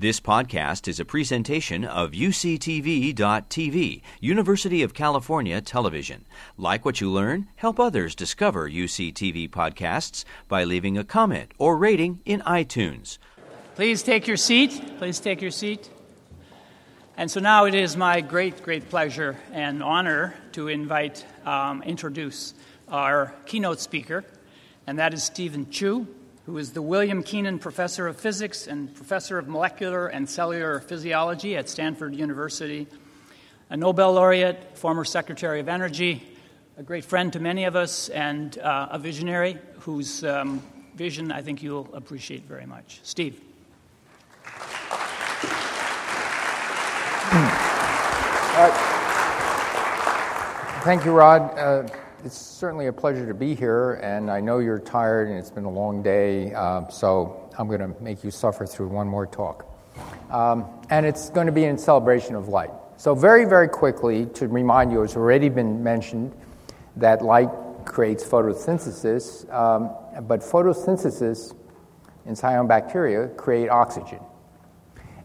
This podcast is a presentation of UCTV.tv, University of California Television. Like what you learn, help others discover UCTV podcasts by leaving a comment or rating in iTunes. Please take your seat. Please take your seat. And so now it is my great, great pleasure and honor to invite, um, introduce our keynote speaker, and that is Steven Chu who is the William Kenan Professor of Physics and Professor of Molecular and Cellular Physiology at Stanford University, a Nobel laureate, former Secretary of Energy, a great friend to many of us, and uh, a visionary whose um, vision I think you'll appreciate very much. Steve. Thank you, Rod. Uh, it's certainly a pleasure to be here, and I know you're tired and it's been a long day, uh, so I'm going to make you suffer through one more talk. Um, and it's going to be in celebration of light. So, very, very quickly, to remind you, it's already been mentioned that light creates photosynthesis, um, but photosynthesis in cyanobacteria create oxygen.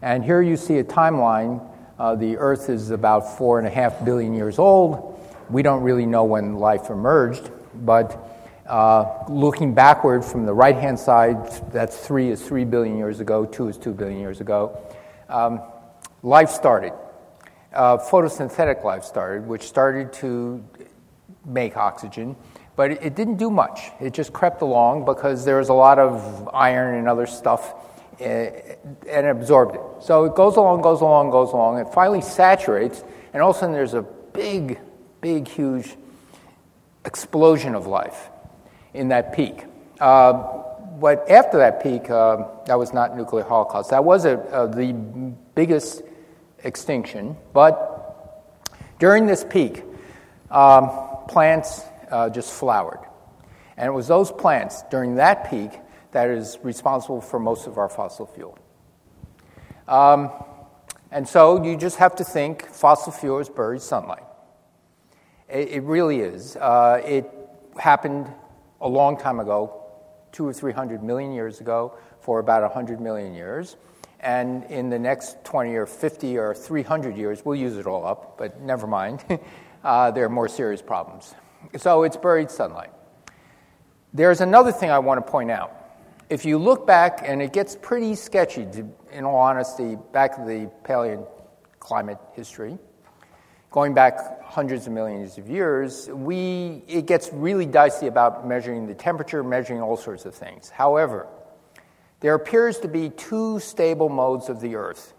And here you see a timeline. Uh, the Earth is about four and a half billion years old we don't really know when life emerged, but uh, looking backward from the right hand side, that's three is three billion years ago, two is two billion years ago, um, life started. Uh, photosynthetic life started, which started to make oxygen, but it, it, didn't do much. It just crept along because there was a lot of iron and other stuff uh, and absorbed it. So it goes along, goes along, goes along. It finally saturates, and all of a sudden there's a big big, huge explosion of life in that peak. Uh, but after that peak, uh, that was not nuclear holocaust. That was a, a, the biggest extinction. But during this peak, um, plants uh, just flowered. And it was those plants during that peak that is responsible for most of our fossil fuel. Um, and so you just have to think fossil fuel is buried sunlight. It, it really is. Uh, it happened a long time ago, two or three hundred million years ago, for about a hundred million years. And in the next 20 or 50 or 300 years, we'll use it all up, but never mind. uh, there are more serious problems. So it's buried sunlight. There's another thing I want to point out. If you look back, and it gets pretty sketchy, to, in all honesty, back to the paleoclimate history, going back hundreds of millions of years, we, it gets really dicey about measuring the temperature, measuring all sorts of things. However, there appears to be two stable modes of the Earth.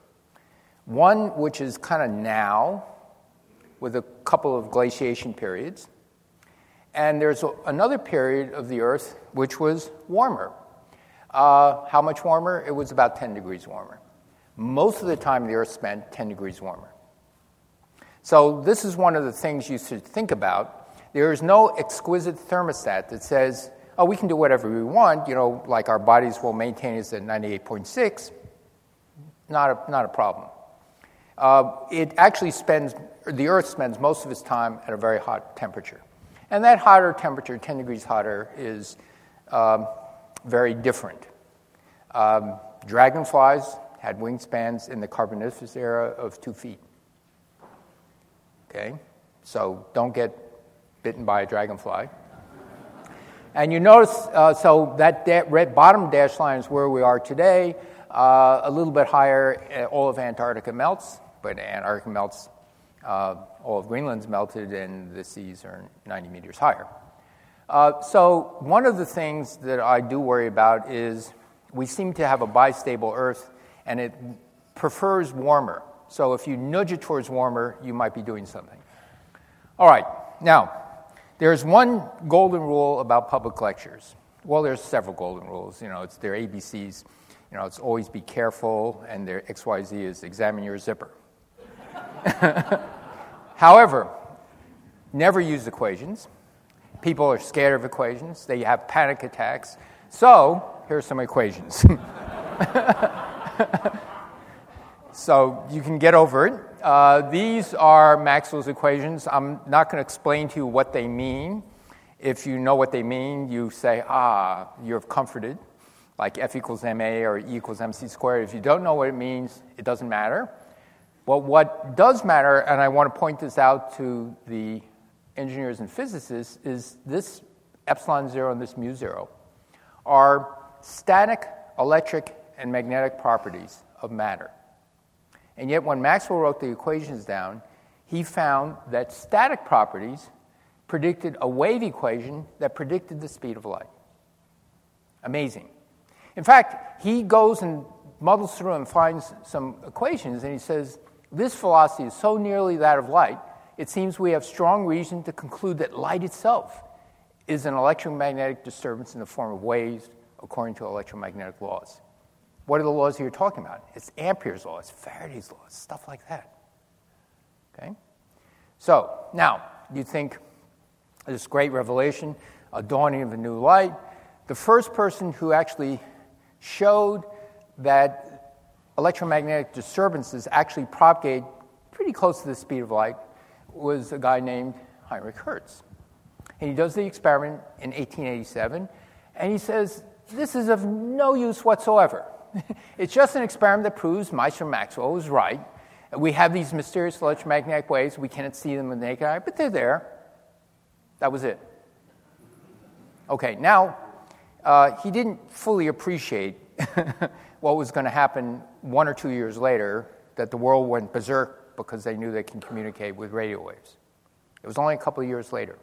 One, which is kind of now, with a couple of glaciation periods. And there's another period of the Earth which was warmer. Uh, how much warmer? It was about 10 degrees warmer. Most of the time, the Earth spent 10 degrees warmer. So, this is one of the things you should think about. There is no exquisite thermostat that says, oh, we can do whatever we want, you know, like our bodies will maintain us at 98.6. Not a, not a problem. Uh, it actually spends, the Earth spends most of its time at a very hot temperature. And that hotter temperature, 10 degrees hotter, is um, very different. Um, dragonflies had wingspans in the Carboniferous era of two feet. Okay? So don't get bitten by a dragonfly. And you notice, uh, so that da- red bottom dashed line is where we are today. Uh, a little bit higher, uh, all of Antarctica melts, but Antarctica melts, uh, all of Greenland's melted, and the seas are 90 meters higher. Uh, so, one of the things that I do worry about is we seem to have a bistable Earth, and it prefers warmer. So if you nudge it towards warmer, you might be doing something. All right, now, there's one golden rule about public lectures. Well, there's several golden rules. You know, it's their ABCs. You know, it's always be careful, and their XYZ is examine your zipper. However, never use equations. People are scared of equations, they have panic attacks. So, here are some equations. So you can get over it. Uh, these are Maxwell's equations. I'm not going to explain to you what they mean. If you know what they mean, you say, ah, you're comforted. like F equals ma or E equals mc squared. If you don't know what it means, it doesn't matter. But what does matter, and I want to point this out to the engineers and physicists, is this epsilon zero and this mu zero are static, electric, and magnetic properties of matter. And yet, when Maxwell wrote the equations down, he found that static properties predicted a wave equation that predicted the speed of light. Amazing. In fact, he goes and muddles through and finds some equations, and he says, This velocity is so nearly that of light, it seems we have strong reason to conclude that light itself is an electromagnetic disturbance in the form of waves according to electromagnetic laws. What are the laws you're talking about? It's Ampere's law, it's Faraday's law, stuff like that. Okay? So, now, you think this great revelation, a dawning of a new light. The first person who actually showed that electromagnetic disturbances actually propagate pretty close to the speed of light was a guy named Heinrich Hertz. And he does the experiment in 1887, and he says, This is of no use whatsoever. it's just an experiment that proves Meister Maxwell was right. We have these mysterious electromagnetic waves. We cannot see them with the naked eye, but they're there. That was it. Okay, now, uh, he didn't fully appreciate what was going to happen one or two years later, that the world went berserk because they knew they can communicate with radio waves. It was only a couple of years later.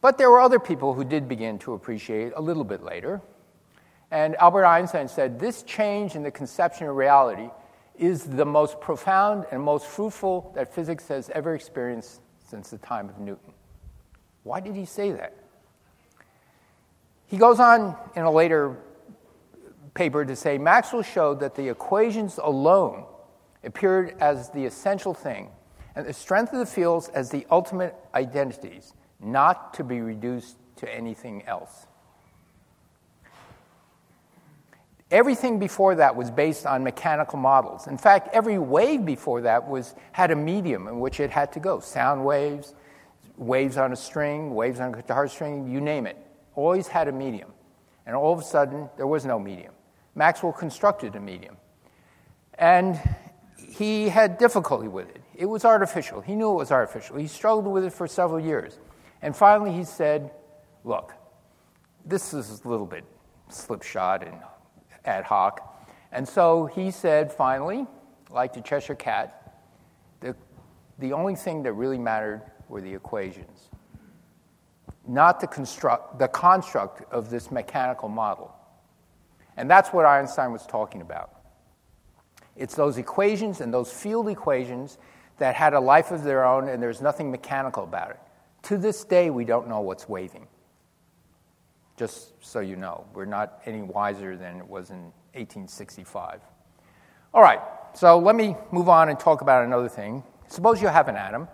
But there were other people who did begin to appreciate a little bit later. And Albert Einstein said this change in the conception of reality is the most profound and most fruitful that physics has ever experienced since the time of Newton. Why did he say that? He goes on in a later paper to say Maxwell showed that the equations alone appeared as the essential thing, and the strength of the fields as the ultimate identities, not to be reduced to anything else. Everything before that was based on mechanical models. In fact, every wave before that was, had a medium in which it had to go sound waves, waves on a string, waves on a guitar string, you name it. Always had a medium. And all of a sudden, there was no medium. Maxwell constructed a medium. And he had difficulty with it. It was artificial. He knew it was artificial. He struggled with it for several years. And finally, he said, Look, this is a little bit slipshod and ad hoc. And so he said, finally, like the Cheshire Cat, the, the only thing that really mattered were the equations, not the, construct, the construct of this mechanical model. And that's what Einstein was talking about. It's those equations and those field equations that had a life of their own, and there's nothing mechanical about it. To this day, we don't know what's waving. Just so you know, we're not any wiser than it was in 1865. All right, so let me move on and talk about another thing. Suppose you have an atom,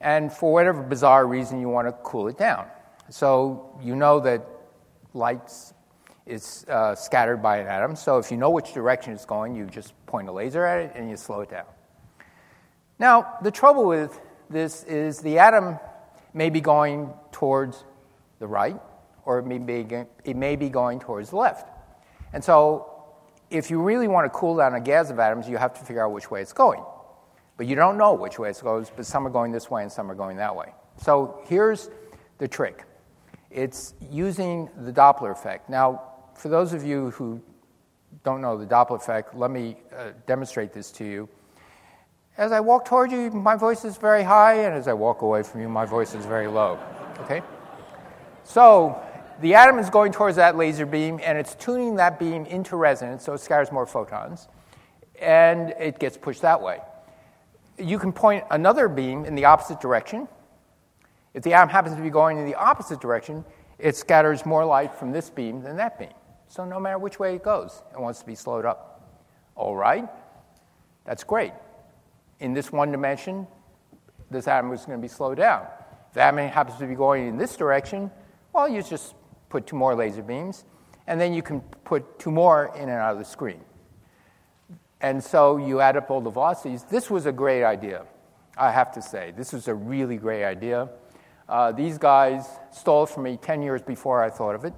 and for whatever bizarre reason, you want to cool it down. So you know that light is uh, scattered by an atom. So if you know which direction it's going, you just point a laser at it and you slow it down. Now, the trouble with this is the atom may be going towards the right, or it may be, it may be going towards the left. And so, if you really want to cool down a gas of atoms, you have to figure out which way it's going. But you don't know which way it goes, but some are going this way and some are going that way. So here's the trick it's using the Doppler effect. Now, for those of you who don't know the Doppler effect, let me uh, demonstrate this to you. As I walk toward you, my voice is very high, and as I walk away from you, my voice is very low. Okay? So, the atom is going towards that laser beam, and it's tuning that beam into resonance so it scatters more photons, and it gets pushed that way you can point another beam in the opposite direction. If the atom happens to be going in the opposite direction, it scatters more light from this beam than that beam. So no matter which way it goes, it wants to be slowed up. All right, that's great. In this one dimension, this atom is going to be slowed down. If the atom happens to be going in this direction, well, you just put two more laser beams, and then you can put two more in and out of the screen. And so you add up all the velocities. This was a great idea, I have to say. This was a really great idea. Uh, these guys stole from me 10 years before I thought of it.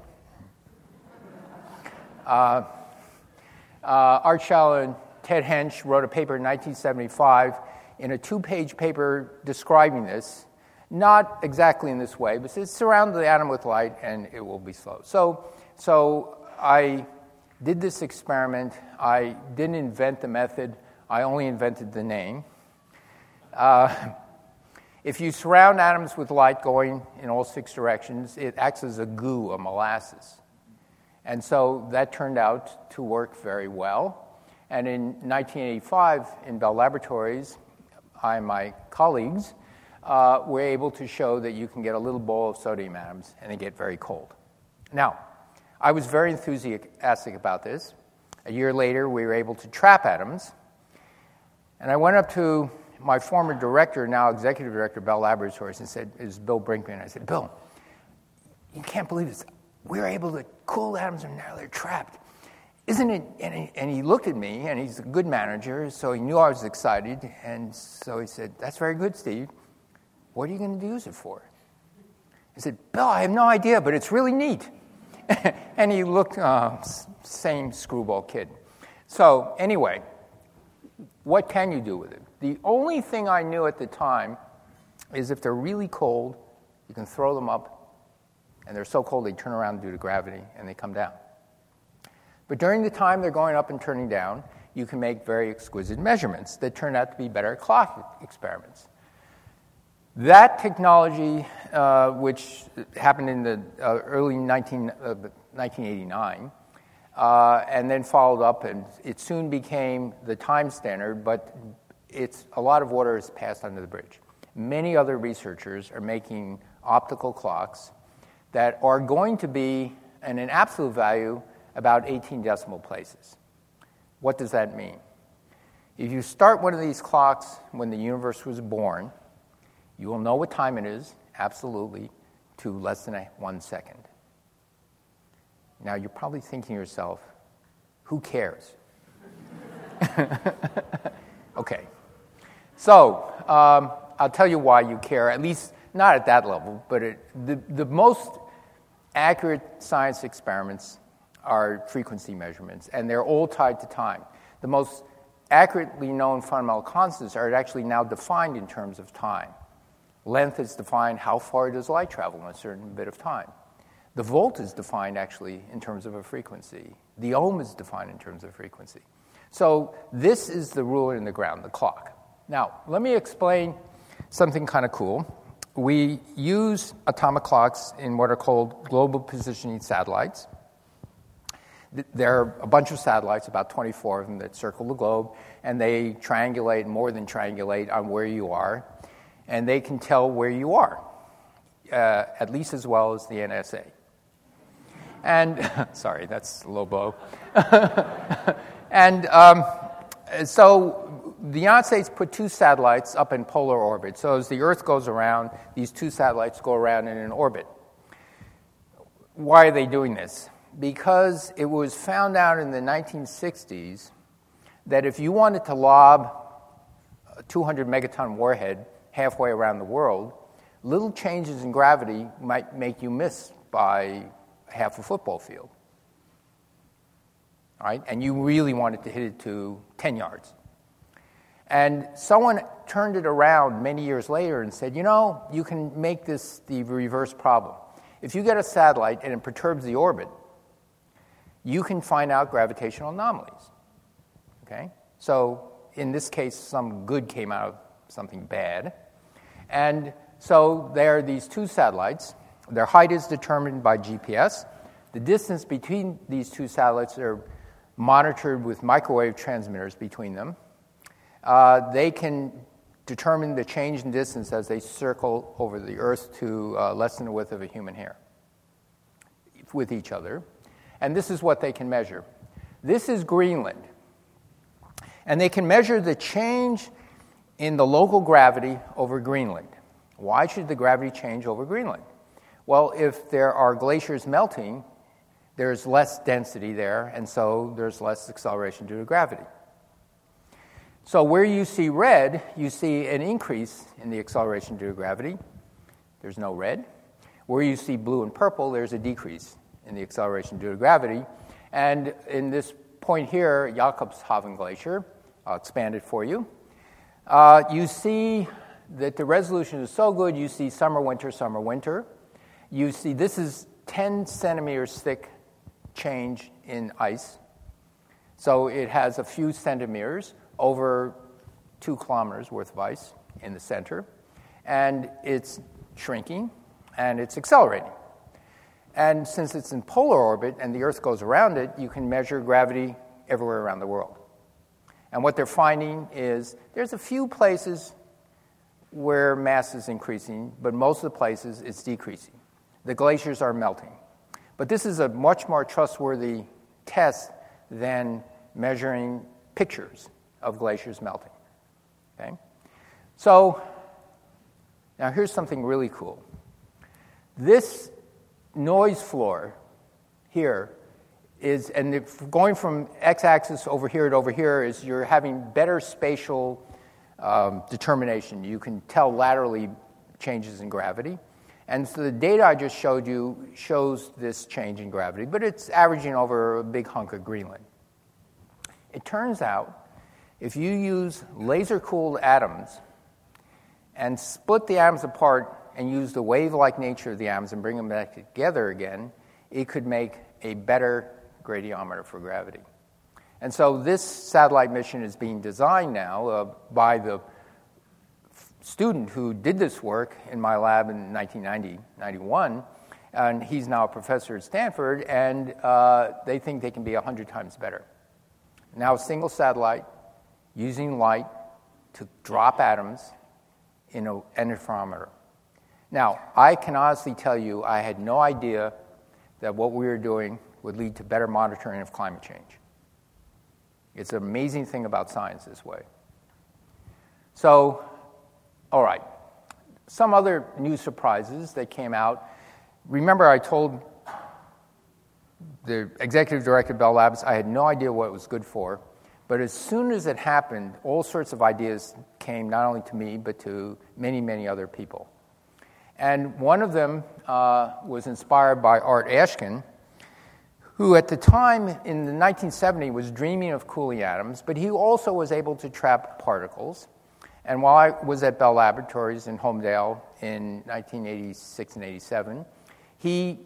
Uh, uh, Art Schawlow and Ted Hänsch wrote a paper in 1975 in a two page paper describing this, not exactly in this way, but says surround the atom with light and it will be slow. So, so I did this experiment. I didn't invent the method, I only invented the name. Uh, if you surround atoms with light going in all six directions, it acts as a goo, a molasses. And so that turned out to work very well. And in 1985, in Bell Laboratories, I and my colleagues uh, were able to show that you can get a little bowl of sodium atoms and they get very cold. Now, I was very enthusiastic about this. A year later, we were able to trap atoms. And I went up to my former director, now executive director Bell Laboratories, and said, "Is Bill Brinkman?" I said, "Bill, you can't believe this. We were able to cool atoms, and now they're trapped. Isn't it?" And he, and he looked at me, and he's a good manager, so he knew I was excited, and so he said, "That's very good, Steve. What are you going to use it for?" I said, "Bill, I have no idea, but it's really neat." and he looked, uh, same screwball kid. So, anyway, what can you do with it? The only thing I knew at the time is if they're really cold, you can throw them up, and they're so cold they turn around due to gravity and they come down. But during the time they're going up and turning down, you can make very exquisite measurements that turn out to be better clock experiments. That technology, uh, which happened in the uh, early 19, uh, 1989, uh, and then followed up, and it soon became the time standard, but it's, a lot of water has passed under the bridge. Many other researchers are making optical clocks that are going to be, in an absolute value, about 18 decimal places. What does that mean? If you start one of these clocks when the universe was born, you will know what time it is, absolutely, to less than a, one second. Now, you're probably thinking to yourself, who cares? okay. So, um, I'll tell you why you care, at least not at that level, but it, the, the most accurate science experiments are frequency measurements, and they're all tied to time. The most accurately known fundamental constants are actually now defined in terms of time. Length is defined how far does light travel in a certain bit of time. The volt is defined actually in terms of a frequency. The ohm is defined in terms of frequency. So this is the ruler in the ground, the clock. Now, let me explain something kind of cool. We use atomic clocks in what are called global positioning satellites. There are a bunch of satellites, about 24 of them, that circle the globe, and they triangulate, more than triangulate, on where you are and they can tell where you are, uh, at least as well as the NSA. And, sorry, that's blow. and um, so the United States put two satellites up in polar orbit. So as the Earth goes around, these two satellites go around in an orbit. Why are they doing this? Because it was found out in the 1960s that if you wanted to lob a 200 megaton warhead halfway around the world, little changes in gravity might make you miss by half a football field. Right? And you really wanted to hit it to 10 yards. And someone turned it around many years later and said, you know, you can make this the reverse problem. If you get a satellite and it perturbs the orbit, you can find out gravitational anomalies. Okay? So in this case, some good came out of something bad. And so there are these two satellites. Their height is determined by GPS. The distance between these two satellites are monitored with microwave transmitters between them. Uh, they can determine the change in distance as they circle over the Earth to uh, less than the width of a human hair with each other. And this is what they can measure. This is Greenland. And they can measure the change in the local gravity over Greenland. Why should the gravity change over Greenland? Well, if there are glaciers melting, there's less density there, and so there's less acceleration due to gravity. So, where you see red, you see an increase in the acceleration due to gravity. There's no red. Where you see blue and purple, there's a decrease in the acceleration due to gravity. And in this point here, Jakobshavn Glacier, I'll expand it for you. Uh, you see that the resolution is so good, you see summer, winter, summer, winter. You see this is 10 centimeters thick change in ice. So it has a few centimeters over two kilometers worth of ice in the center. And it's shrinking and it's accelerating. And since it's in polar orbit and the Earth goes around it, you can measure gravity everywhere around the world. And what they're finding is there's a few places where mass is increasing, but most of the places it's decreasing. The glaciers are melting. But this is a much more trustworthy test than measuring pictures of glaciers melting. Okay? So, now here's something really cool. This noise floor here is, and going from x axis over here to over here, is you're having better spatial um, determination. You can tell laterally changes in gravity. And so the data I just showed you shows this change in gravity, but it's averaging over a big hunk of Greenland. It turns out if you use laser cooled atoms and split the atoms apart and use the wave like nature of the atoms and bring them back together again, it could make a better gradiometer for gravity. And so this satellite mission is being designed now uh, by the student who did this work in my lab in 1990, 91, and he's now a professor at Stanford, and uh, they think they can be 100 times better. Now, a single satellite using light to drop atoms in an interferometer. Now, I can honestly tell you, I had no idea that what we were doing would lead to better monitoring of climate change. It's an amazing thing about science this way. So, all right. Some other new surprises that came out. Remember, I told the executive director of Bell Labs I had no idea what it was good for. But as soon as it happened, all sorts of ideas came not only to me, but to many, many other people. And one of them uh, was inspired by Art Ashkin, who at the time in the 1970s was dreaming of cooling atoms, but he also was able to trap particles. And while I was at Bell Laboratories in Holmdel in 1986 and 87, he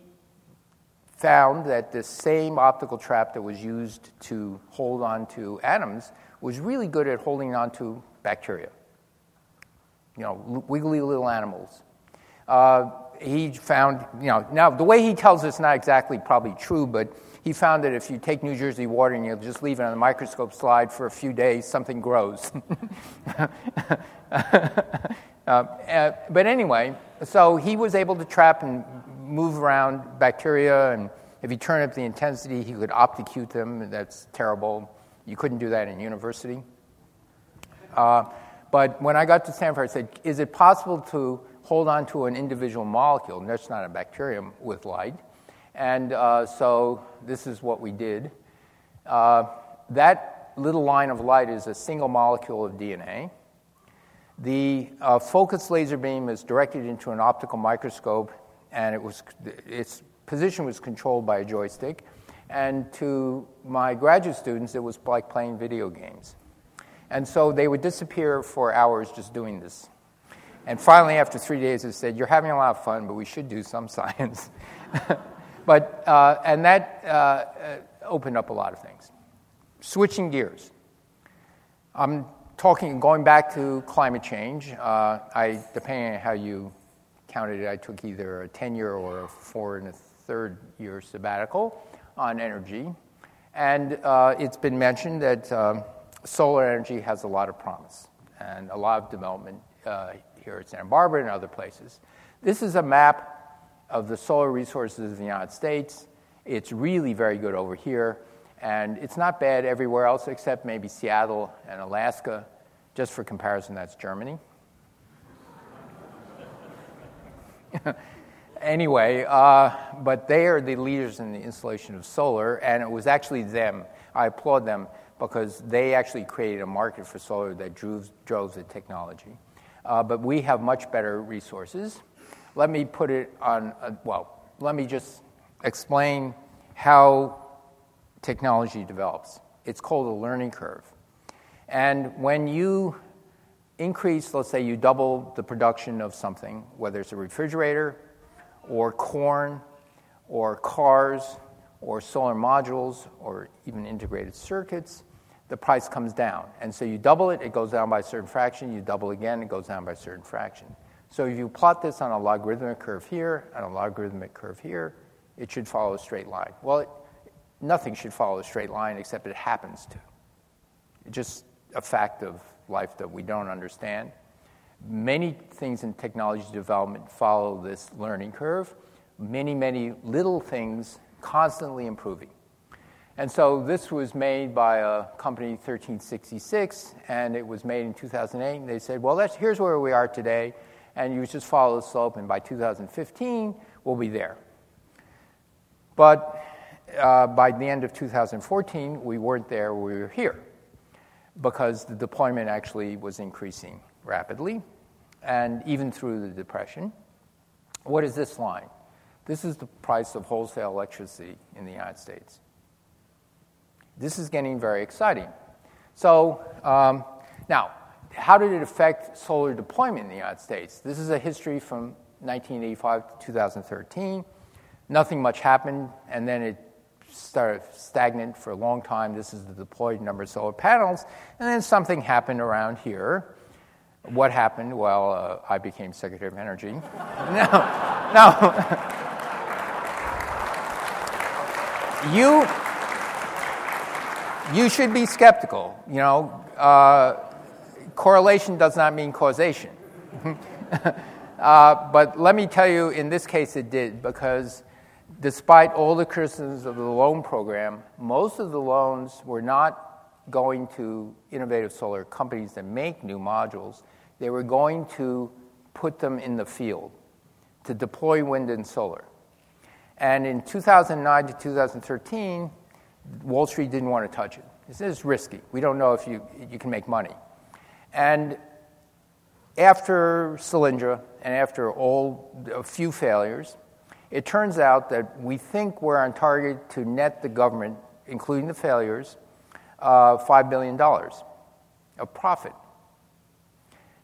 found that the same optical trap that was used to hold on to atoms was really good at holding on to bacteria. You know, wiggly little animals. Uh, he found, you know, now the way he tells it's not exactly probably true, but he found that if you take New Jersey water and you just leave it on the microscope slide for a few days, something grows. uh, but anyway, so he was able to trap and move around bacteria, and if you turn up the intensity, he could opticute them. That's terrible. You couldn't do that in university. Uh, but when I got to Stanford, I said, Is it possible to hold on to an individual molecule, and that's not a bacterium, with light. And uh, so this is what we did. Uh, that little line of light is a single molecule of DNA. The uh, focused laser beam is directed into an optical microscope, and it was, its position was controlled by a joystick. And to my graduate students, it was like playing video games. And so they would disappear for hours just doing this. And finally, after three days, they said, You're having a lot of fun, but we should do some science. but, uh, and that uh, uh, opened up a lot of things. Switching gears. I'm talking, going back to climate change. Uh, I, depending on how you counted it, I took either a 10 year or a four and a third year sabbatical on energy. And uh, it's been mentioned that um, solar energy has a lot of promise and a lot of development uh, here at Santa Barbara and other places. This is a map of the solar resources of the United States. It's really very good over here, and it's not bad everywhere else except maybe Seattle and Alaska. Just for comparison, that's Germany. anyway, uh, but they are the leaders in the installation of solar, and it was actually them. I applaud them because they actually created a market for solar that drove, drove the technology uh, but we have much better resources. Let me put it on, a, well, let me just explain how technology develops. It's called a learning curve. And when you increase, let's say you double the production of something, whether it's a refrigerator or corn or cars or solar modules or even integrated circuits, the price comes down. And so you double it, it goes down by a certain fraction. You double again, it goes down by a certain fraction. So if you plot this on a logarithmic curve here and a logarithmic curve here, it should follow a straight line. Well, it, nothing should follow a straight line except it happens to. It's just a fact of life that we don't understand. Many things in technology development follow this learning curve. Many, many little things constantly improving. And so this was made by a company 1366, and it was made in 2008. And they said, well, here's where we are today, and you just follow the slope, and by 2015, we'll be there. But uh, by the end of 2014, we weren't there, we were here, because the deployment actually was increasing rapidly, and even through the Depression. What is this line? This is the price of wholesale electricity in the United States. This is getting very exciting. So, um, now, how did it affect solar deployment in the United States? This is a history from 1985 to 2013. Nothing much happened, and then it started stagnant for a long time. This is the deployed number of solar panels. And then something happened around here. What happened? Well, uh, I became Secretary of Energy. now, now you you should be skeptical. You know, uh, correlation does not mean causation. uh, but let me tell you, in this case, it did because despite all the criticisms of the loan program, most of the loans were not going to innovative solar companies that make new modules. They were going to put them in the field to deploy wind and solar. And in 2009 to 2013, Wall Street didn't want to touch it. Is risky. We don't know if you, you can make money. And after Solyndra and after all a few failures, it turns out that we think we're on target to net the government, including the failures, uh, $5 billion of profit.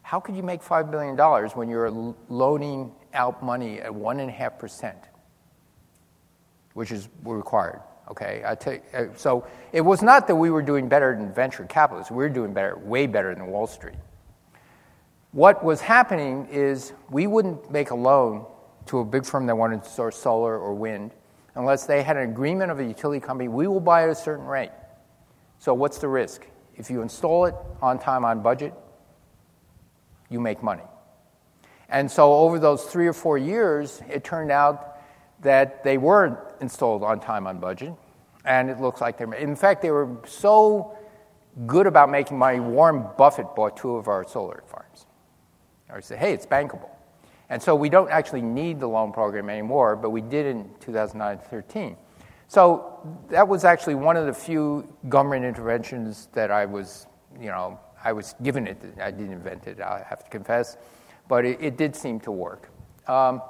How could you make $5 billion when you're loaning out money at 1.5%, which is required? Okay, I take, uh, so it was not that we were doing better than venture capitalists. We were doing better, way better than Wall Street. What was happening is we wouldn't make a loan to a big firm that wanted to source solar or wind unless they had an agreement of a utility company. We will buy at a certain rate. So what's the risk? If you install it on time, on budget, you make money. And so over those three or four years, it turned out that they were installed on time, on budget, and it looks like they're. In fact, they were so good about making money. Warren Buffett bought two of our solar farms. I said, "Hey, it's bankable," and so we don't actually need the loan program anymore, but we did in 2009 13. So that was actually one of the few government interventions that I was, you know, I was given it. I didn't invent it. I have to confess, but it, it did seem to work. Um,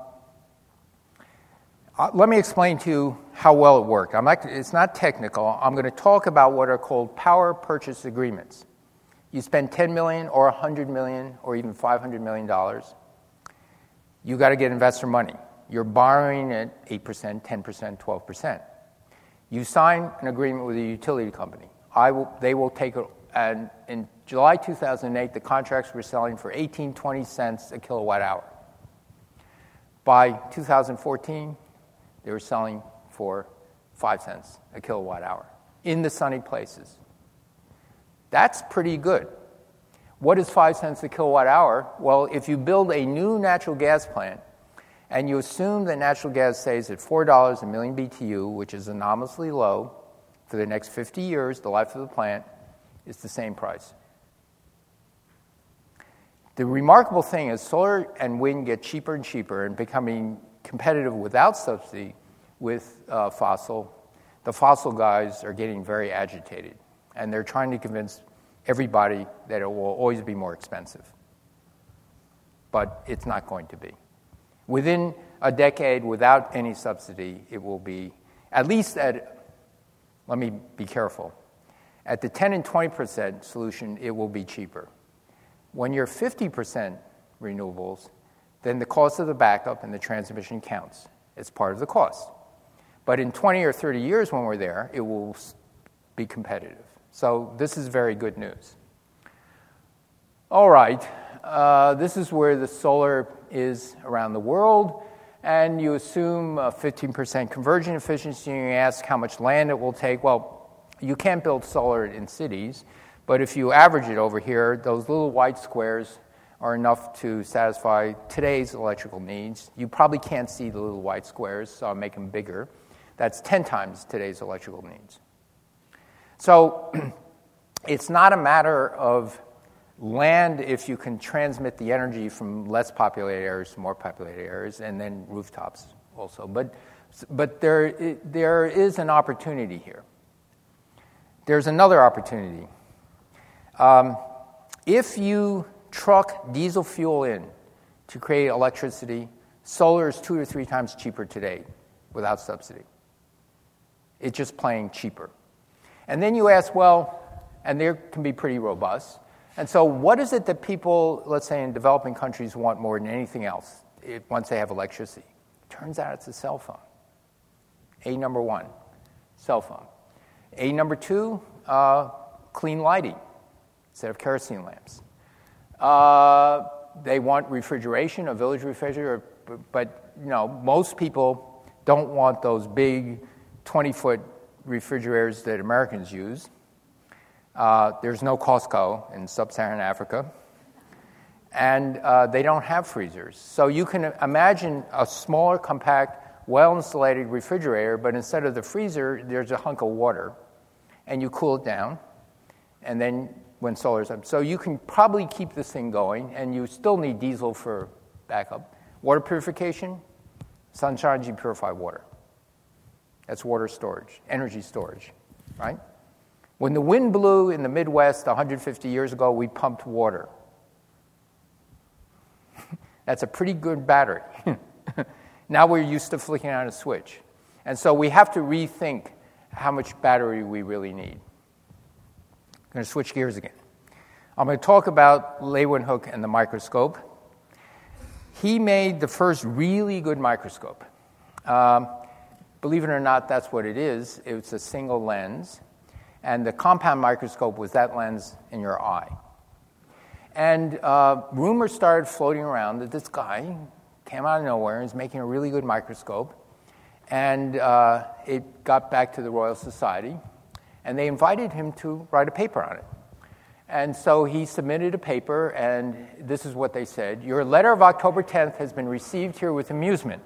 uh, let me explain to you how well it worked. Not, it's not technical. I'm going to talk about what are called power purchase agreements. You spend 10 million or 100 million or even 500 million dollars. You got to get investor money. You're borrowing at 8%, 10%, 12%. You sign an agreement with a utility company. Will, they will take it, and in July 2008, the contracts were selling for 18, 20 cents a kilowatt hour. By 2014, they were selling for 5 cents a kilowatt hour in the sunny places. That's pretty good. What is 5 cents a kilowatt hour? Well, if you build a new natural gas plant and you assume that natural gas stays at $4 a million BTU, which is anomalously low for the next 50 years, the life of the plant, it's the same price. The remarkable thing is solar and wind get cheaper and cheaper and becoming competitive without subsidy with uh, fossil, the fossil guys are getting very agitated. And they're trying to convince everybody that it will always be more expensive. But it's not going to be. Within a decade, without any subsidy, it will be at least at let me be careful. At the 10 and 20% solution, it will be cheaper. When you're 50% renewables, then the cost of the backup and the transmission counts. It's part of the cost. But in 20 or 30 years, when we're there, it will be competitive. So this is very good news. All right, uh, this is where the solar is around the world. And you assume a 15% conversion efficiency, and you ask how much land it will take. Well, you can't build solar in cities, but if you average it over here, those little white squares are enough to satisfy today's electrical needs. You probably can't see the little white squares, so I'll make them bigger. That's 10 times today's electrical needs. So it's not a matter of land if you can transmit the energy from less populated areas to more populated areas, and then rooftops also. But, but there, there is an opportunity here. There's another opportunity. Um, if you truck diesel fuel in to create electricity, solar is two or three times cheaper today without subsidy. It's just plain cheaper. And then you ask, well, and they can be pretty robust. And so, what is it that people, let's say in developing countries, want more than anything else once they have electricity? Turns out it's a cell phone. A number one, cell phone. A number two, uh, clean lighting instead of kerosene lamps. Uh, they want refrigeration, a village refrigerator, but you know most people don't want those big 20-foot refrigerators that Americans use. Uh, there's no Costco in sub-Saharan Africa, and uh, they don't have freezers. So you can imagine a smaller, compact, well-insulated refrigerator, but instead of the freezer, there's a hunk of water, and you cool it down, and then when solar's up. So you can probably keep this thing going, and you still need diesel for backup. Water purification, sunshine, you purify water. That's water storage, energy storage, right? When the wind blew in the Midwest 150 years ago, we pumped water. That's a pretty good battery. now we're used to flicking on a switch. And so we have to rethink how much battery we really need. I'm going to switch gears again. I'm going to talk about Leeuwenhoek and the microscope. He made the first really good microscope. Um, believe it or not, that's what it is. It's a single lens. And the compound microscope was that lens in your eye. And uh, rumors started floating around that this guy came out of nowhere and is making a really good microscope. And uh, it got back to the Royal Society and they invited him to write a paper on it. And so he submitted a paper, and this is what they said Your letter of October 10th has been received here with amusement.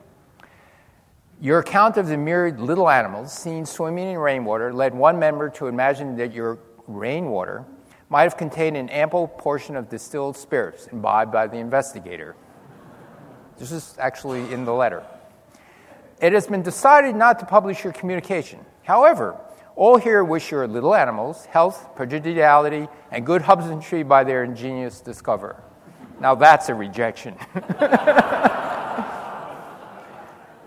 Your account of the myriad little animals seen swimming in rainwater led one member to imagine that your rainwater might have contained an ample portion of distilled spirits imbibed by the investigator. This is actually in the letter. It has been decided not to publish your communication. However, all here wish your little animals health, prodigality, and good husbandry by their ingenious discoverer. Now that's a rejection.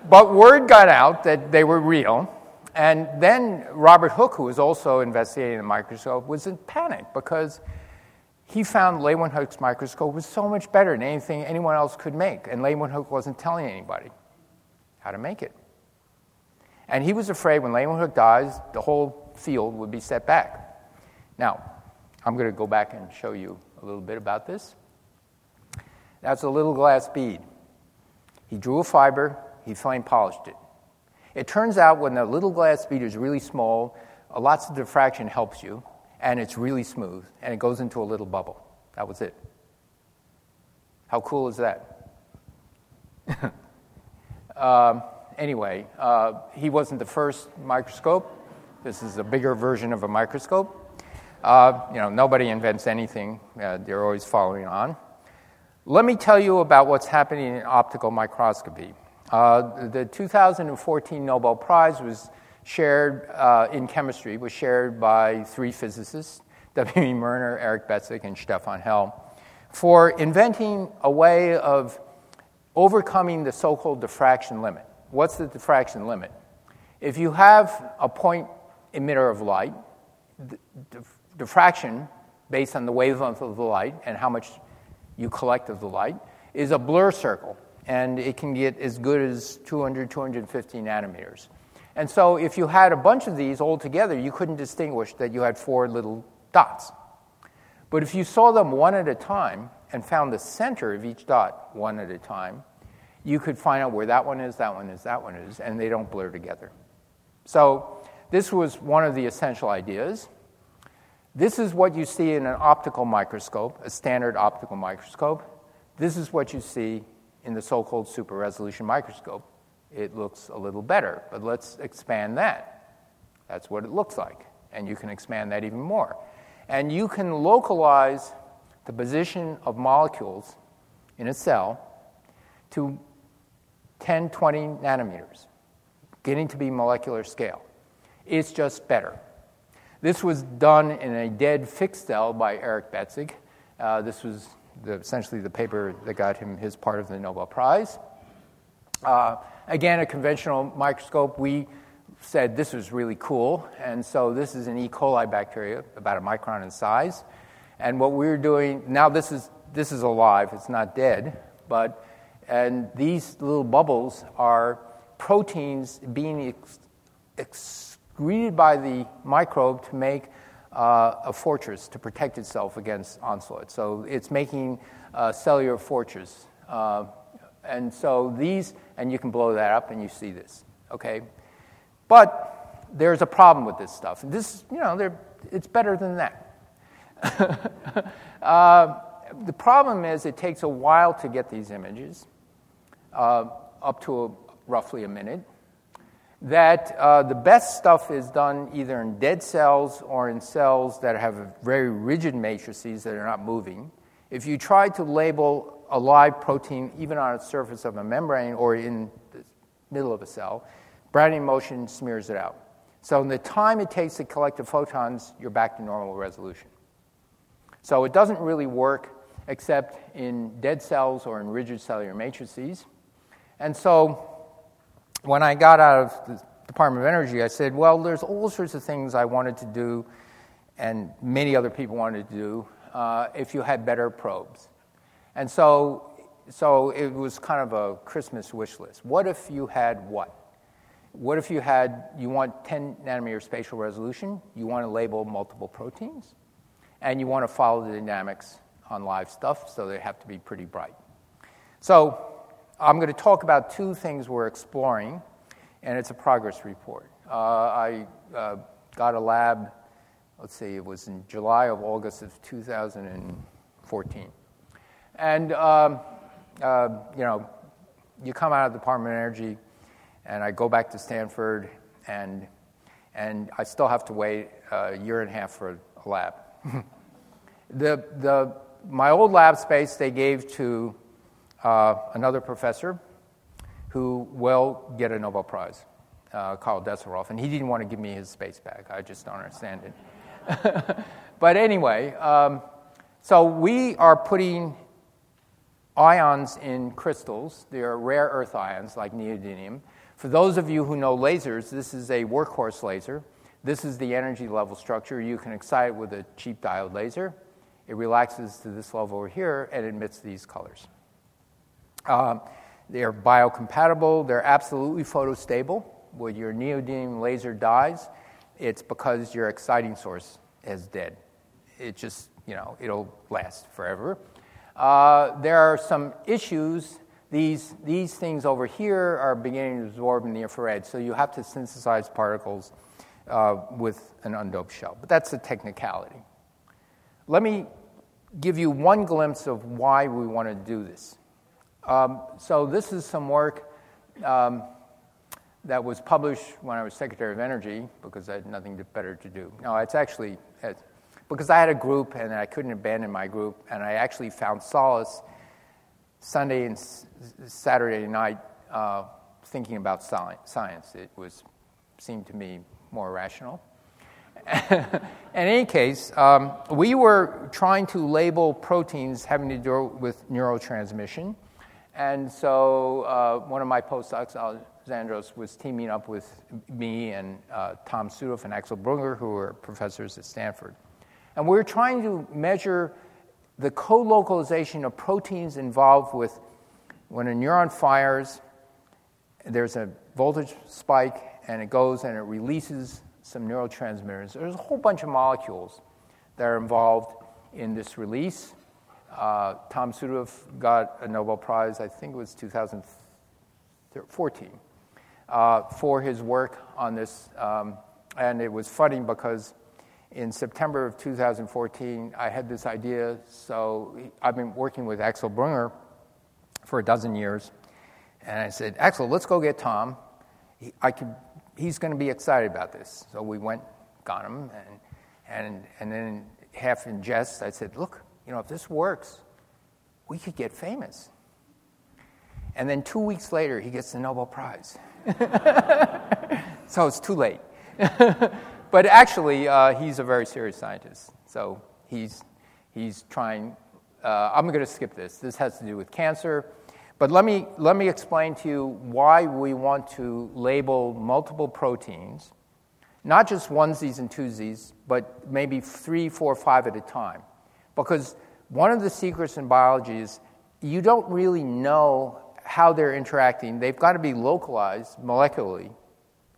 but word got out that they were real, and then Robert Hooke, who was also investigating the microscope, was in panic because he found Leeuwenhoek's microscope was so much better than anything anyone else could make, and Leeuwenhoek wasn't telling anybody how to make it. And he was afraid when Leeuwenhoek dies, the whole field would be set back. Now, I'm going to go back and show you a little bit about this. That's a little glass bead. He drew a fiber, he flame polished it. It turns out when the little glass bead is really small, lots of diffraction helps you, and it's really smooth, and it goes into a little bubble. That was it. How cool is that? um, anyway, uh, he wasn't the first microscope. This is a bigger version of a microscope. Uh, you know, nobody invents anything, uh, they're always following on. Let me tell you about what's happening in optical microscopy. Uh, the 2014 Nobel Prize was shared uh, in chemistry, was shared by three physicists, W.E. Moerner, Eric Betzig, and Stefan Hell, for inventing a way of overcoming the so called diffraction limit. What's the diffraction limit? If you have a point emitter of light. Diffraction, based on the wavelength of the light and how much you collect of the light, is a blur circle, and it can get as good as 200, 250 nanometers. And so, if you had a bunch of these all together, you couldn't distinguish that you had four little dots. But if you saw them one at a time and found the center of each dot one at a time, you could find out where that one is, that one is, that one is, and they don't blur together. So, this was one of the essential ideas. This is what you see in an optical microscope, a standard optical microscope. This is what you see in the so called super resolution microscope. It looks a little better, but let's expand that. That's what it looks like. And you can expand that even more. And you can localize the position of molecules in a cell to 10, 20 nanometers, getting to be molecular scale. It's just better. This was done in a dead fixed cell by Eric Betzig. Uh, this was the, essentially the paper that got him his part of the Nobel Prize. Uh, again, a conventional microscope. We said this was really cool, and so this is an E. coli bacteria, about a micron in size. And what we're doing now, this is this is alive. It's not dead, but and these little bubbles are proteins being ex- excreted by the microbe to make uh, a fortress to protect itself against onslaught. So it's making a cellular fortress. Uh, and so these, and you can blow that up and you see this, okay? But there's a problem with this stuff. This, you know, it's better than that. uh, the problem is it takes a while to get these images uh, up to a, roughly a minute. That uh, the best stuff is done either in dead cells or in cells that have very rigid matrices that are not moving. If you try to label a live protein even on the surface of a membrane or in the middle of a cell, Brownian motion smears it out. So in the time it takes to collect the photons, you're back to normal resolution. So it doesn't really work except in dead cells or in rigid cellular matrices. And so when I got out of the Department of Energy, I said, well, there's all sorts of things I wanted to do, and many other people wanted to do, uh, if you had better probes. And so, so it was kind of a Christmas wish list. What if you had what? What if you had, you want 10 nanometer spatial resolution, you want to label multiple proteins, and you want to follow the dynamics on live stuff, so they have to be pretty bright. So I'm going to talk about two things we're exploring, and it's a progress report. Uh, I uh, got a lab, let's see, it was in July of August of 2014. And, um, uh, you know, you come out of the Department of Energy, and I go back to Stanford, and, and I still have to wait a year and a half for a lab. the, the, my old lab space they gave to uh, another professor who will get a Nobel Prize, uh, Karl and he didn't want to give me his space back. I just don't understand it. but anyway, um, so we are putting ions in crystals. They are rare earth ions like neodymium. For those of you who know lasers, this is a workhorse laser. This is the energy level structure. You can excite it with a cheap diode laser. It relaxes to this level over here and emits these colors. Um, they're biocompatible, they're absolutely photostable. When your neodymium laser dies, it's because your exciting source is dead. It just, you know, it'll last forever. Uh, there are some issues. These, these things over here are beginning to absorb in the infrared, so you have to synthesize particles uh, with an undoped shell. But that's a technicality. Let me give you one glimpse of why we want to do this. Um, so this is some work um, that was published when I was Secretary of Energy because I had nothing better to do. No, it's actually it's, because I had a group and I couldn't abandon my group, and I actually found solace Sunday and s- Saturday night uh, thinking about science. It was seemed to me more rational. in any case, um, we were trying to label proteins having to do with neurotransmission. And so uh, one of my postdocs, I'll was teaming up with me and uh, Tom Südhof and Axel Brunger, who are professors at Stanford. And we were trying to measure the co localization of proteins involved with when a neuron fires, there's a voltage spike, and it goes and it releases some neurotransmitters. There's a whole bunch of molecules that are involved in this release. Uh, Tom Südhof got a Nobel Prize, I think it was 2014, uh, for his work on this. Um, and it was funny because in September of 2014, I had this idea. So I've been working with Axel Brunger for a dozen years. And I said, Axel, let's go get Tom. He, I he's going to be excited about this. So we went, got him, and, and, and then half in jest, I said, look, you know, if this works, we could get famous. And then two weeks later, he gets the Nobel Prize. so it's too late. but actually, uh, he's a very serious scientist. So he's, he's trying. Uh, I'm going to skip this. This has to do with cancer. But let me, let me explain to you why we want to label multiple proteins, not just onesies and twosies, but maybe three, four, five at a time. Because one of the secrets in biology is you don't really know how they're interacting. They've got to be localized molecularly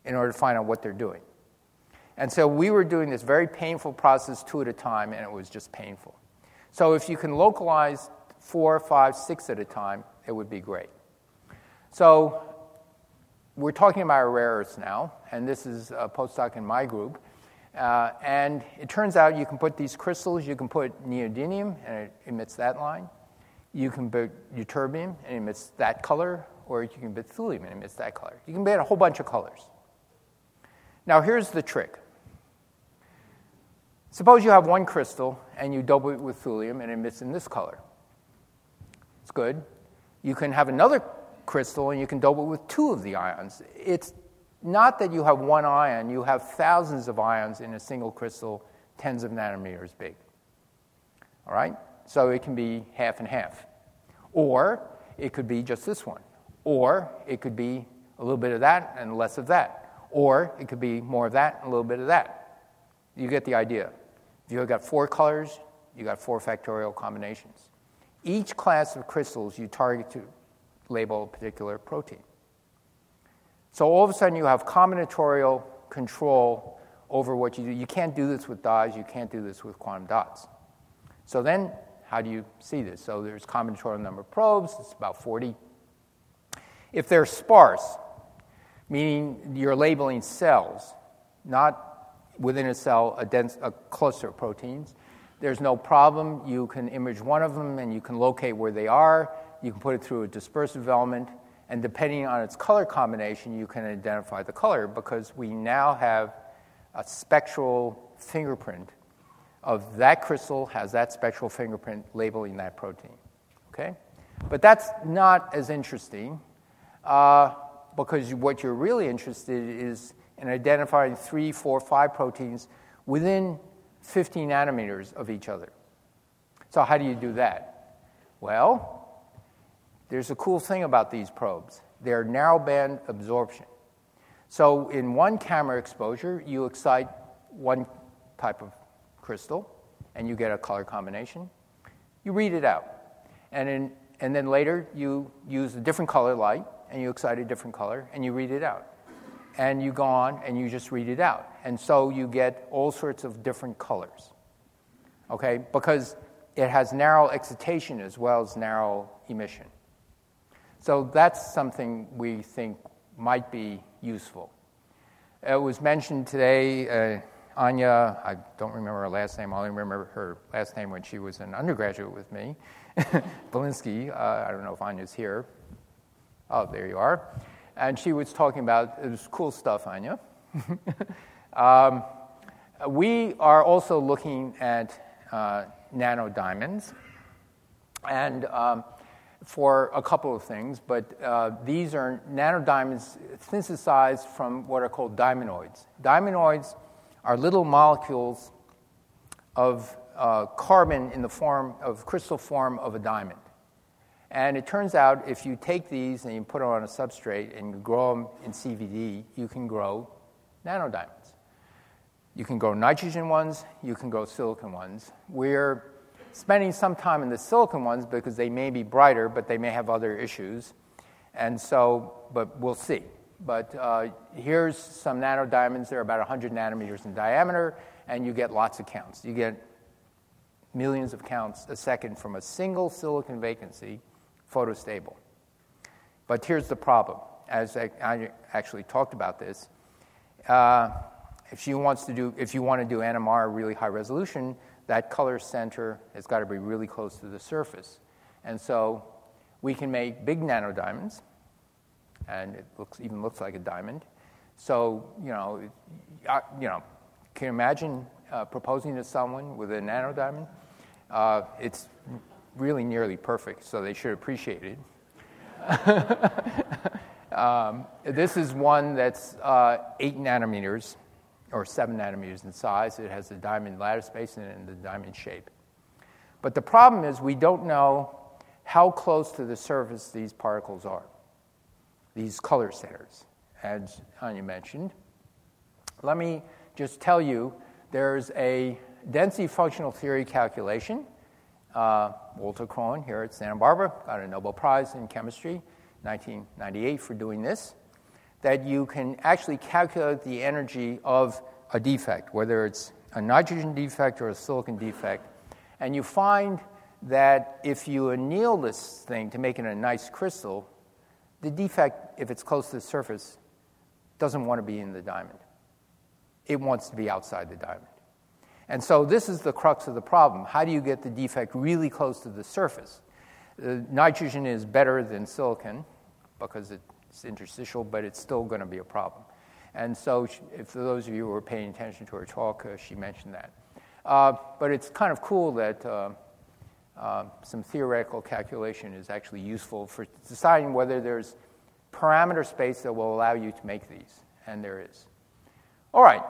in order to find out what they're doing. And so we were doing this very painful process two at a time, and it was just painful. So if you can localize four, five, six at a time, it would be great. So we're talking about rare earths now, and this is a postdoc in my group. Uh, and it turns out you can put these crystals, you can put neodymium, and it emits that line. You can put ytterbium, and it emits that color, or you can put thulium, and it emits that color. You can put a whole bunch of colors. Now, here's the trick Suppose you have one crystal and you double it with thulium and it emits in this color. It's good. You can have another crystal and you can double it with two of the ions. It's not that you have one ion, you have thousands of ions in a single crystal, tens of nanometers big. All right? So it can be half and half. Or it could be just this one. Or it could be a little bit of that and less of that. Or it could be more of that and a little bit of that. You get the idea. If you've got four colors, you've got four factorial combinations. Each class of crystals you target to label a particular protein. So all of a sudden you have combinatorial control over what you do. You can't do this with dyes, you can't do this with quantum dots. So then, how do you see this? So there's combinatorial number of probes, it's about 40. If they're sparse, meaning you're labeling cells, not within a cell a, dense, a cluster of proteins. There's no problem. You can image one of them and you can locate where they are. You can put it through a dispersive element, and depending on its color combination, you can identify the color because we now have a spectral fingerprint of that crystal has that spectral fingerprint labeling that protein. Okay? But that's not as interesting uh, because what you're really interested in is in identifying three, four, five proteins within 15 nanometers of each other. So, how do you do that? Well, there's a cool thing about these probes they're narrowband absorption. So, in one camera exposure, you excite one type of crystal and you get a color combination. You read it out. And, in, and then later, you use a different color light and you excite a different color and you read it out and you go on and you just read it out. And so you get all sorts of different colors. Okay? Because it has narrow excitation as well as narrow emission. So that's something we think might be useful. It was mentioned today, uh, Anya, I don't remember her last name, I only remember her last name when she was an undergraduate with me, Bleszynski. Uh, I don't know if Anya's here. Oh, there you are and she was talking about it was cool stuff, Anya. um, we are also looking at uh, nanodiamonds, and um, for a couple of things, but uh, these are nanodiamonds synthesized from what are called diamondoids. Diamondoids are little molecules of uh, carbon in the form of crystal form of a diamond. And it turns out if you take these and you put them on a substrate and you grow them in CVD, you can grow nanodiamonds. You can grow nitrogen ones, you can grow silicon ones. We're spending some time in the silicon ones because they may be brighter, but they may have other issues. And so, but we'll see. But uh, here's some nanodiamonds. They're about 100 nanometers in diameter, and you get lots of counts. You get millions of counts a second from a single silicon vacancy, photostable. But here's the problem. As I, I actually talked about this, uh, if you wants to do, if you want to do NMR really high resolution, that color center has got to be really close to the surface. And so we can make big nanodiamonds, and it looks, even looks like a diamond. So, you know, uh, you know, can you imagine uh, proposing to someone with a nanodiamond? Uh, it's really nearly perfect, so they should appreciate it. um, this is one that's uh, eight nanometers or seven nanometers in size. It has a diamond lattice spacing and the diamond shape. But the problem is we don't know how close to the surface these particles are, these color centers, as Anya mentioned. Let me just tell you there's a density functional theory calculation. Uh, Walter Kohn here at Santa Barbara got a Nobel Prize in chemistry, 1998, for doing this. That you can actually calculate the energy of a defect, whether it's a nitrogen defect or a silicon defect, and you find that if you anneal this thing to make it a nice crystal, the defect, if it's close to the surface, doesn't want to be in the diamond. It wants to be outside the diamond. And so this is the crux of the problem. How do you get the defect really close to the surface? Uh, nitrogen is better than silicon because it's interstitial, but it's still going to be a problem. And so, if for those of you who were paying attention to her talk, uh, she mentioned that. Uh, but it's kind of cool that uh, uh, some theoretical calculation is actually useful for deciding whether there's parameter space that will allow you to make these, and there is. All right,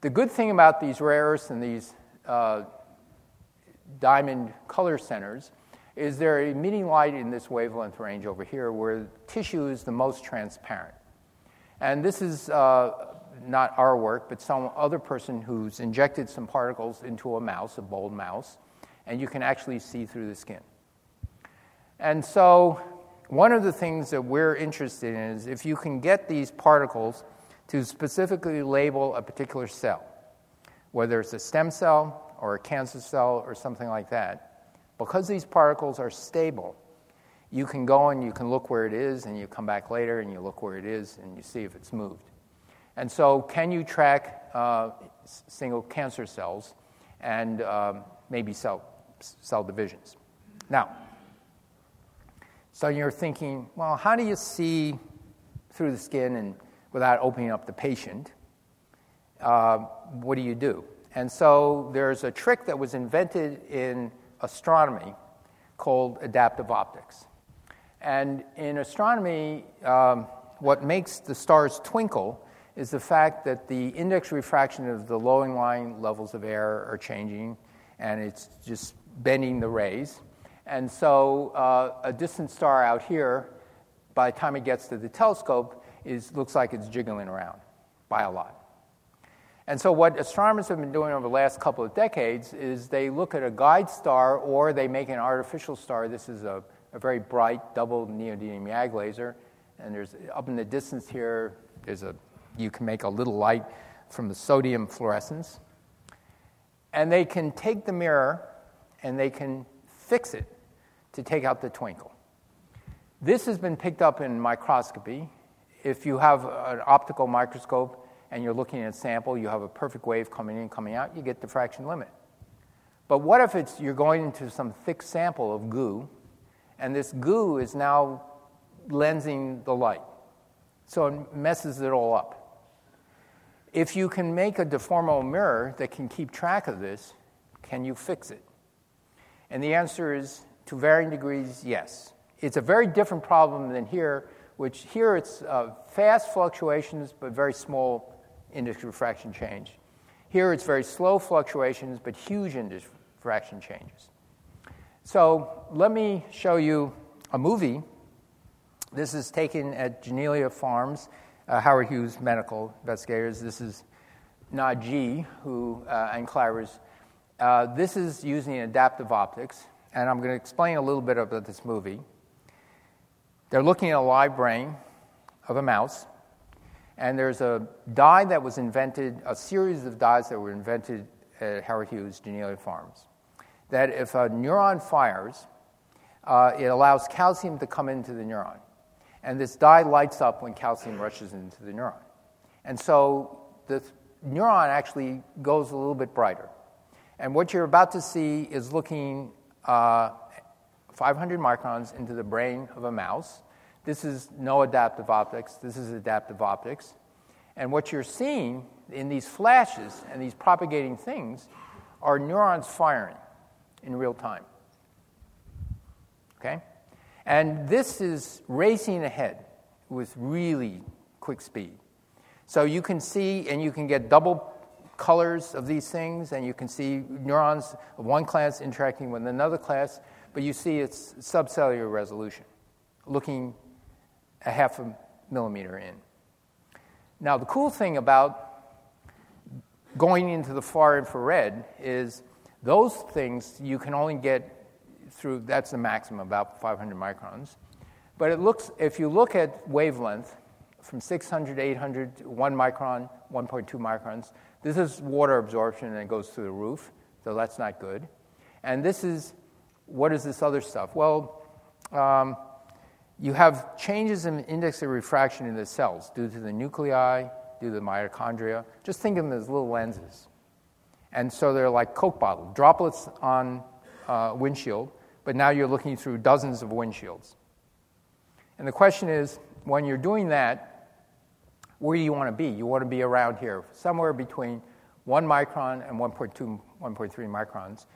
the good thing about these rare earths and these uh, diamond color centers is they're emitting light in this wavelength range over here where tissue is the most transparent. And this is uh, not our work, but some other person who's injected some particles into a mouse, a bold mouse, and you can actually see through the skin. And so, one of the things that we're interested in is if you can get these particles to specifically label a particular cell, whether it's a stem cell or a cancer cell or something like that. Because these particles are stable, you can go and you can look where it is, and you come back later and you look where it is and you see if it's moved. And so, can you track uh, single cancer cells and um, maybe cell, cell divisions? Now, so you're thinking, well, how do you see through the skin and without opening up the patient, uh, what do you do? And so there's a trick that was invented in astronomy called adaptive optics. And in astronomy, um, what makes the stars twinkle is the fact that the index refraction of the low and lying levels of air are changing, and it's just bending the rays. And so uh, a distant star out here, by the time it gets to the telescope, is, looks like it's jiggling around by a lot. And so, what astronomers have been doing over the last couple of decades is they look at a guide star or they make an artificial star. This is a, a very bright double neodymium YAG laser. And there's up in the distance here, there's a, you can make a little light from the sodium fluorescence. And they can take the mirror and they can fix it to take out the twinkle. This has been picked up in microscopy if you have an optical microscope and you're looking at a sample, you have a perfect wave coming in, coming out, you get the diffraction limit. But what if it's, you're going into some thick sample of goo, and this goo is now lensing the light? So it messes it all up. If you can make a deformable mirror that can keep track of this, can you fix it? And the answer is, to varying degrees, yes. It's a very different problem than here, which here it's uh, fast fluctuations but very small index refraction change. Here it's very slow fluctuations but huge index refraction changes. So let me show you a movie. This is taken at Janelia Farms, uh, Howard Hughes Medical Investigators. This is Na Ji, who uh, and Claris. Uh, this is using adaptive optics, and I'm going to explain a little bit about this movie. They're looking at a live brain of a mouse, and there's a dye that was invented, a series of dyes that were invented at Howard Hughes Janelia Farms, that if a neuron fires, uh, it allows calcium to come into the neuron. And this dye lights up when calcium rushes into the neuron. And so the neuron actually goes a little bit brighter. And what you're about to see is looking uh, 500 microns into the brain of a mouse. This is no adaptive optics, this is adaptive optics. And what you're seeing in these flashes and these propagating things are neurons firing in real time. Okay? And this is racing ahead with really quick speed. So you can see and you can get double colors of these things, and you can see neurons of one class interacting with another class, but you see it's subcellular resolution, looking a half a millimeter in. Now, the cool thing about going into the far infrared is those things you can only get through, that's the maximum, about 500 microns. But it looks, if you look at wavelength from 600 to 800, 1 micron, 1.2 microns, this is water absorption and it goes through the roof, so that's not good. And this is, what is this other stuff? Well, um, you have changes in index of refraction in the cells due to the nuclei, due to the mitochondria. Just think of them as little lenses. And so they're like Coke bottles, droplets on uh, windshield, but now you're looking through dozens of windshields. And the question is when you're doing that, where do you want to be? You want to be around here, somewhere between 1 micron and 1.2, 1.3 microns.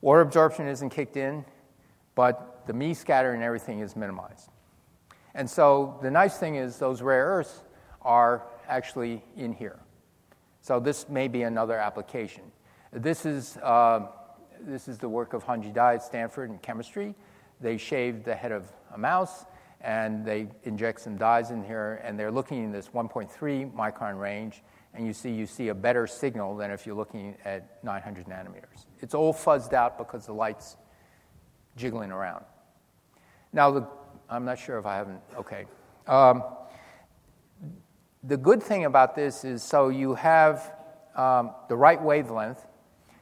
Water absorption isn't kicked in, but the Mie scatter and everything is minimized. And so the nice thing is those rare earths are actually in here. So this may be another application. This is, uh, this is the work of Hongjie Dai at Stanford in chemistry. They shaved the head of a mouse and they inject some dyes in here, and they're looking in this 1.3 micron range, and you see you see a better signal than if you're looking at 900 nanometers. It's all fuzzed out because the light's jiggling around. Now, the, I'm not sure if I haven't. Okay. Um, the good thing about this is so you have um, the right wavelength,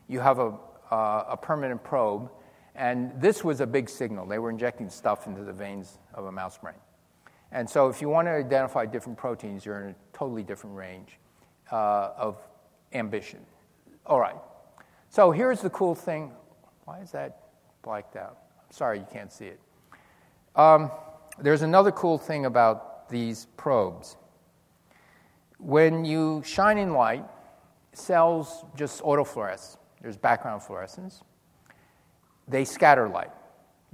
you have a, uh, a permanent probe, and this was a big signal. They were injecting stuff into the veins of a mouse brain. And so, if you want to identify different proteins, you're in a totally different range uh, of ambition. All right. So, here's the cool thing. Why is that blacked out? Sorry you can't see it. Um, there's another cool thing about these probes. When you shine in light, cells just autofluoresce. There's background fluorescence they scatter light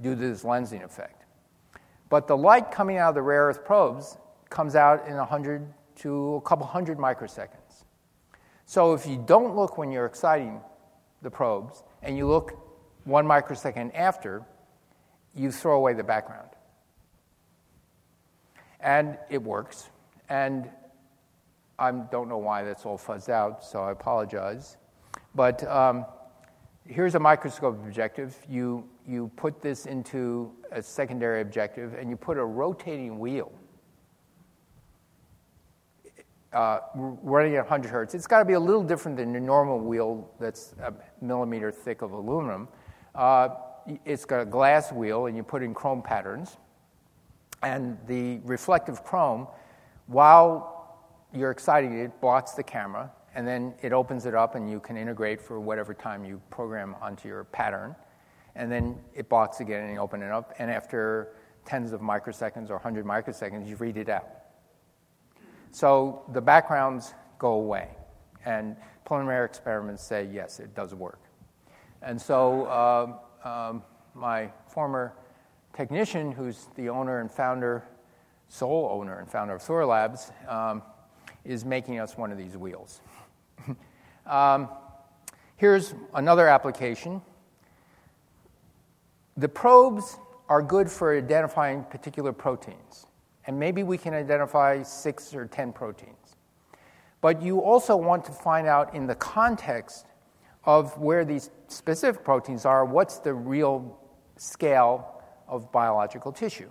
due to this lensing effect. But the light coming out of the rare earth probes comes out in 100 to a couple hundred microseconds. So if you don't look when you're exciting the probes and you look one microsecond after, you throw away the background. And it works. And I don't know why that's all fuzzed out, so I apologize. But um, here's a microscope objective. You, you put this into a secondary objective and you put a rotating wheel uh, running at 100 hertz. It's got to be a little different than a normal wheel that's a millimeter thick of aluminum. Uh, it's got a glass wheel and you put in chrome patterns. And the reflective chrome, while you're exciting it, blocks the camera and then it opens it up and you can integrate for whatever time you program onto your pattern. And then it blocks again and you open it up, and after tens of microseconds or 100 microseconds, you read it out. So the backgrounds go away, and preliminary experiments say yes, it does work. And so uh, um, my former technician, who's the owner and founder, sole owner and founder of Thorlabs, um, is making us one of these wheels. um, here's another application. The probes are good for identifying particular proteins. And maybe we can identify six or 10 proteins. But you also want to find out in the context of where these specific proteins are, what's the real scale of biological tissue.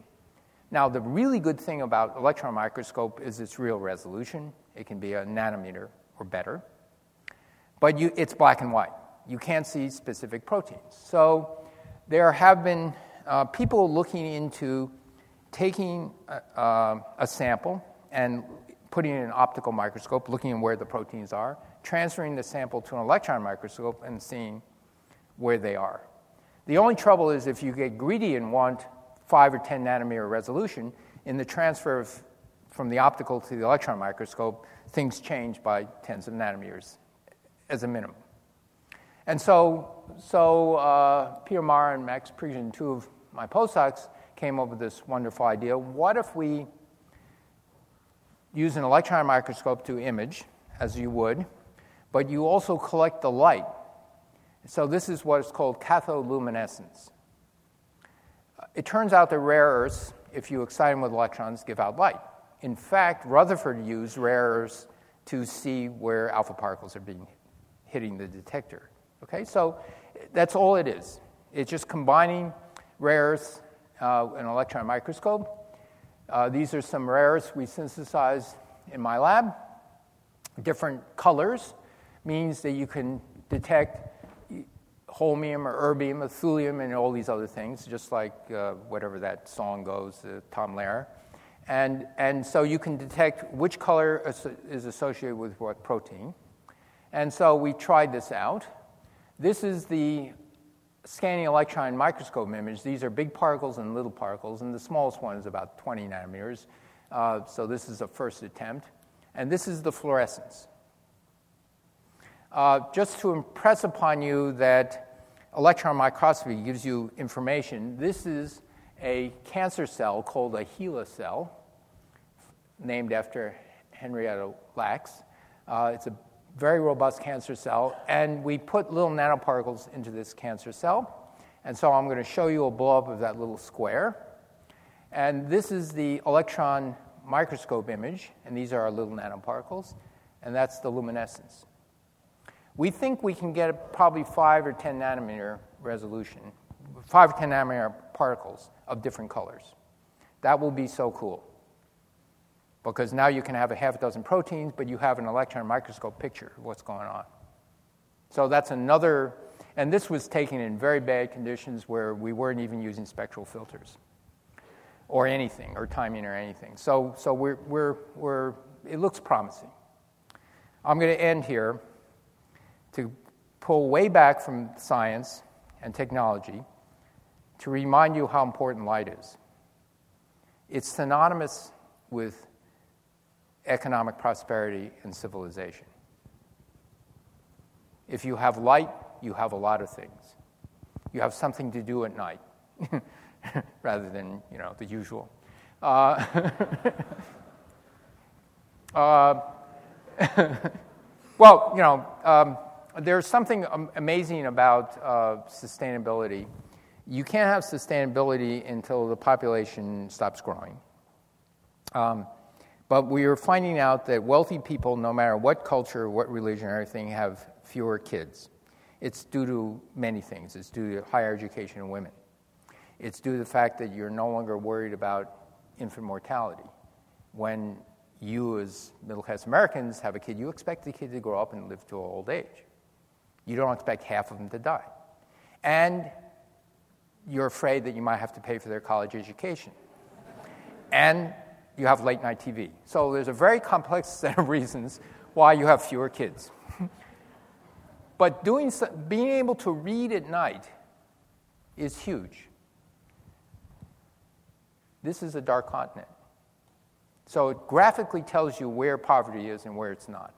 Now, the really good thing about electron microscope is its real resolution. It can be a nanometer or better. But you, it's black and white. You can't see specific proteins. So there have been uh, people looking into taking a, uh, a sample and putting it in an optical microscope, looking at where the proteins are, transferring the sample to an electron microscope, and seeing where they are. The only trouble is if you get greedy and want 5 or 10 nanometer resolution, in the transfer of, from the optical to the electron microscope, things change by tens of nanometers as a minimum. And so, so uh, Peter and Max Prigozhin, two of my postdocs, came up with this wonderful idea. What if we use an electron microscope to image, as you would, but you also collect the light. So this is what is called cathodoluminescence. It turns out that rare earths, if you excite them with electrons, give out light. In fact, Rutherford used rare earths to see where alpha particles are being hitting the detector. Okay, so that's all it is. It's just combining rare earths uh, an electron microscope. Uh, these are some rare earths we synthesized in my lab. Different colors means that you can detect holmium or erbium, or thulium, and all these other things, just like uh, whatever that song goes, uh, Tom Lehrer. And, and so you can detect which color is associated with what protein. And so we tried this out. This is the scanning electron microscope image. These are big particles and little particles, and the smallest one is about 20 nanometers. Uh, so this is a first attempt. And this is the fluorescence. Uh, just to impress upon you that electron microscopy gives you information, this is a cancer cell called a HeLa cell, named after Henrietta Lacks. Uh, it's a very robust cancer cell, and we put little nanoparticles into this cancer cell. And so I'm going to show you a blow-up of that little square. And this is the electron microscope image, and these are our little nanoparticles, and that's the luminescence. We think we can get probably 5 or 10 nanometer resolution, 5 or 10 nanometer particles of different colors. That will be so cool. Because now you can have a half dozen proteins, but you have an electron microscope picture of what's going on. So that's another, and this was taken in very bad conditions where we weren't even using spectral filters or anything, or timing or anything. So, so we're, we're, we're, it looks promising. I'm going to end here to pull way back from science and technology to remind you how important light is. It's synonymous with economic prosperity and civilization. If you have light, you have a lot of things. You have something to do at night rather than, you know, the usual. Uh, uh, well, you know, um, there's something amazing about uh, sustainability. You can't have sustainability until the population stops growing. Um, but we are finding out that wealthy people, no matter what culture, what religion, everything, have fewer kids. It's due to many things. It's due to higher education in women. It's due to the fact that you're no longer worried about infant mortality. When you, as middle class Americans, have a kid, you expect the kid to grow up and live to old age. You don't expect half of them to die. And you're afraid that you might have to pay for their college education. And you have late night TV. So there's a very complex set of reasons why you have fewer kids. but doing, being able to read at night is huge. This is a dark continent. So it graphically tells you where poverty is and where it's not.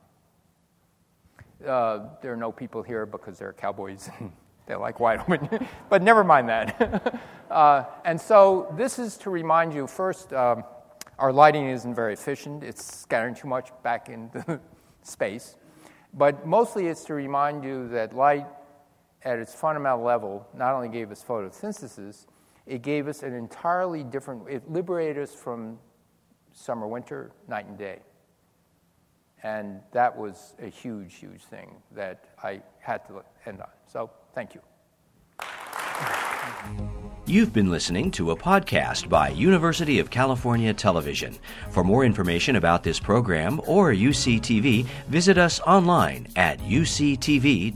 Uh, there are no people here because they're cowboys and they like white women, but never mind that. uh, and so this is to remind you first. Um, our lighting isn't very efficient, it's scattering too much back into the space. But mostly it's to remind you that light, at its fundamental level, not only gave us photosynthesis, It gave us an entirely different, it liberated us from summer, winter, night and day. And that was a huge, huge thing that I had to end on. So thank you. You've been listening to a podcast by University of California Television. For more information about this program or UCTV, visit us online at uctv.tv.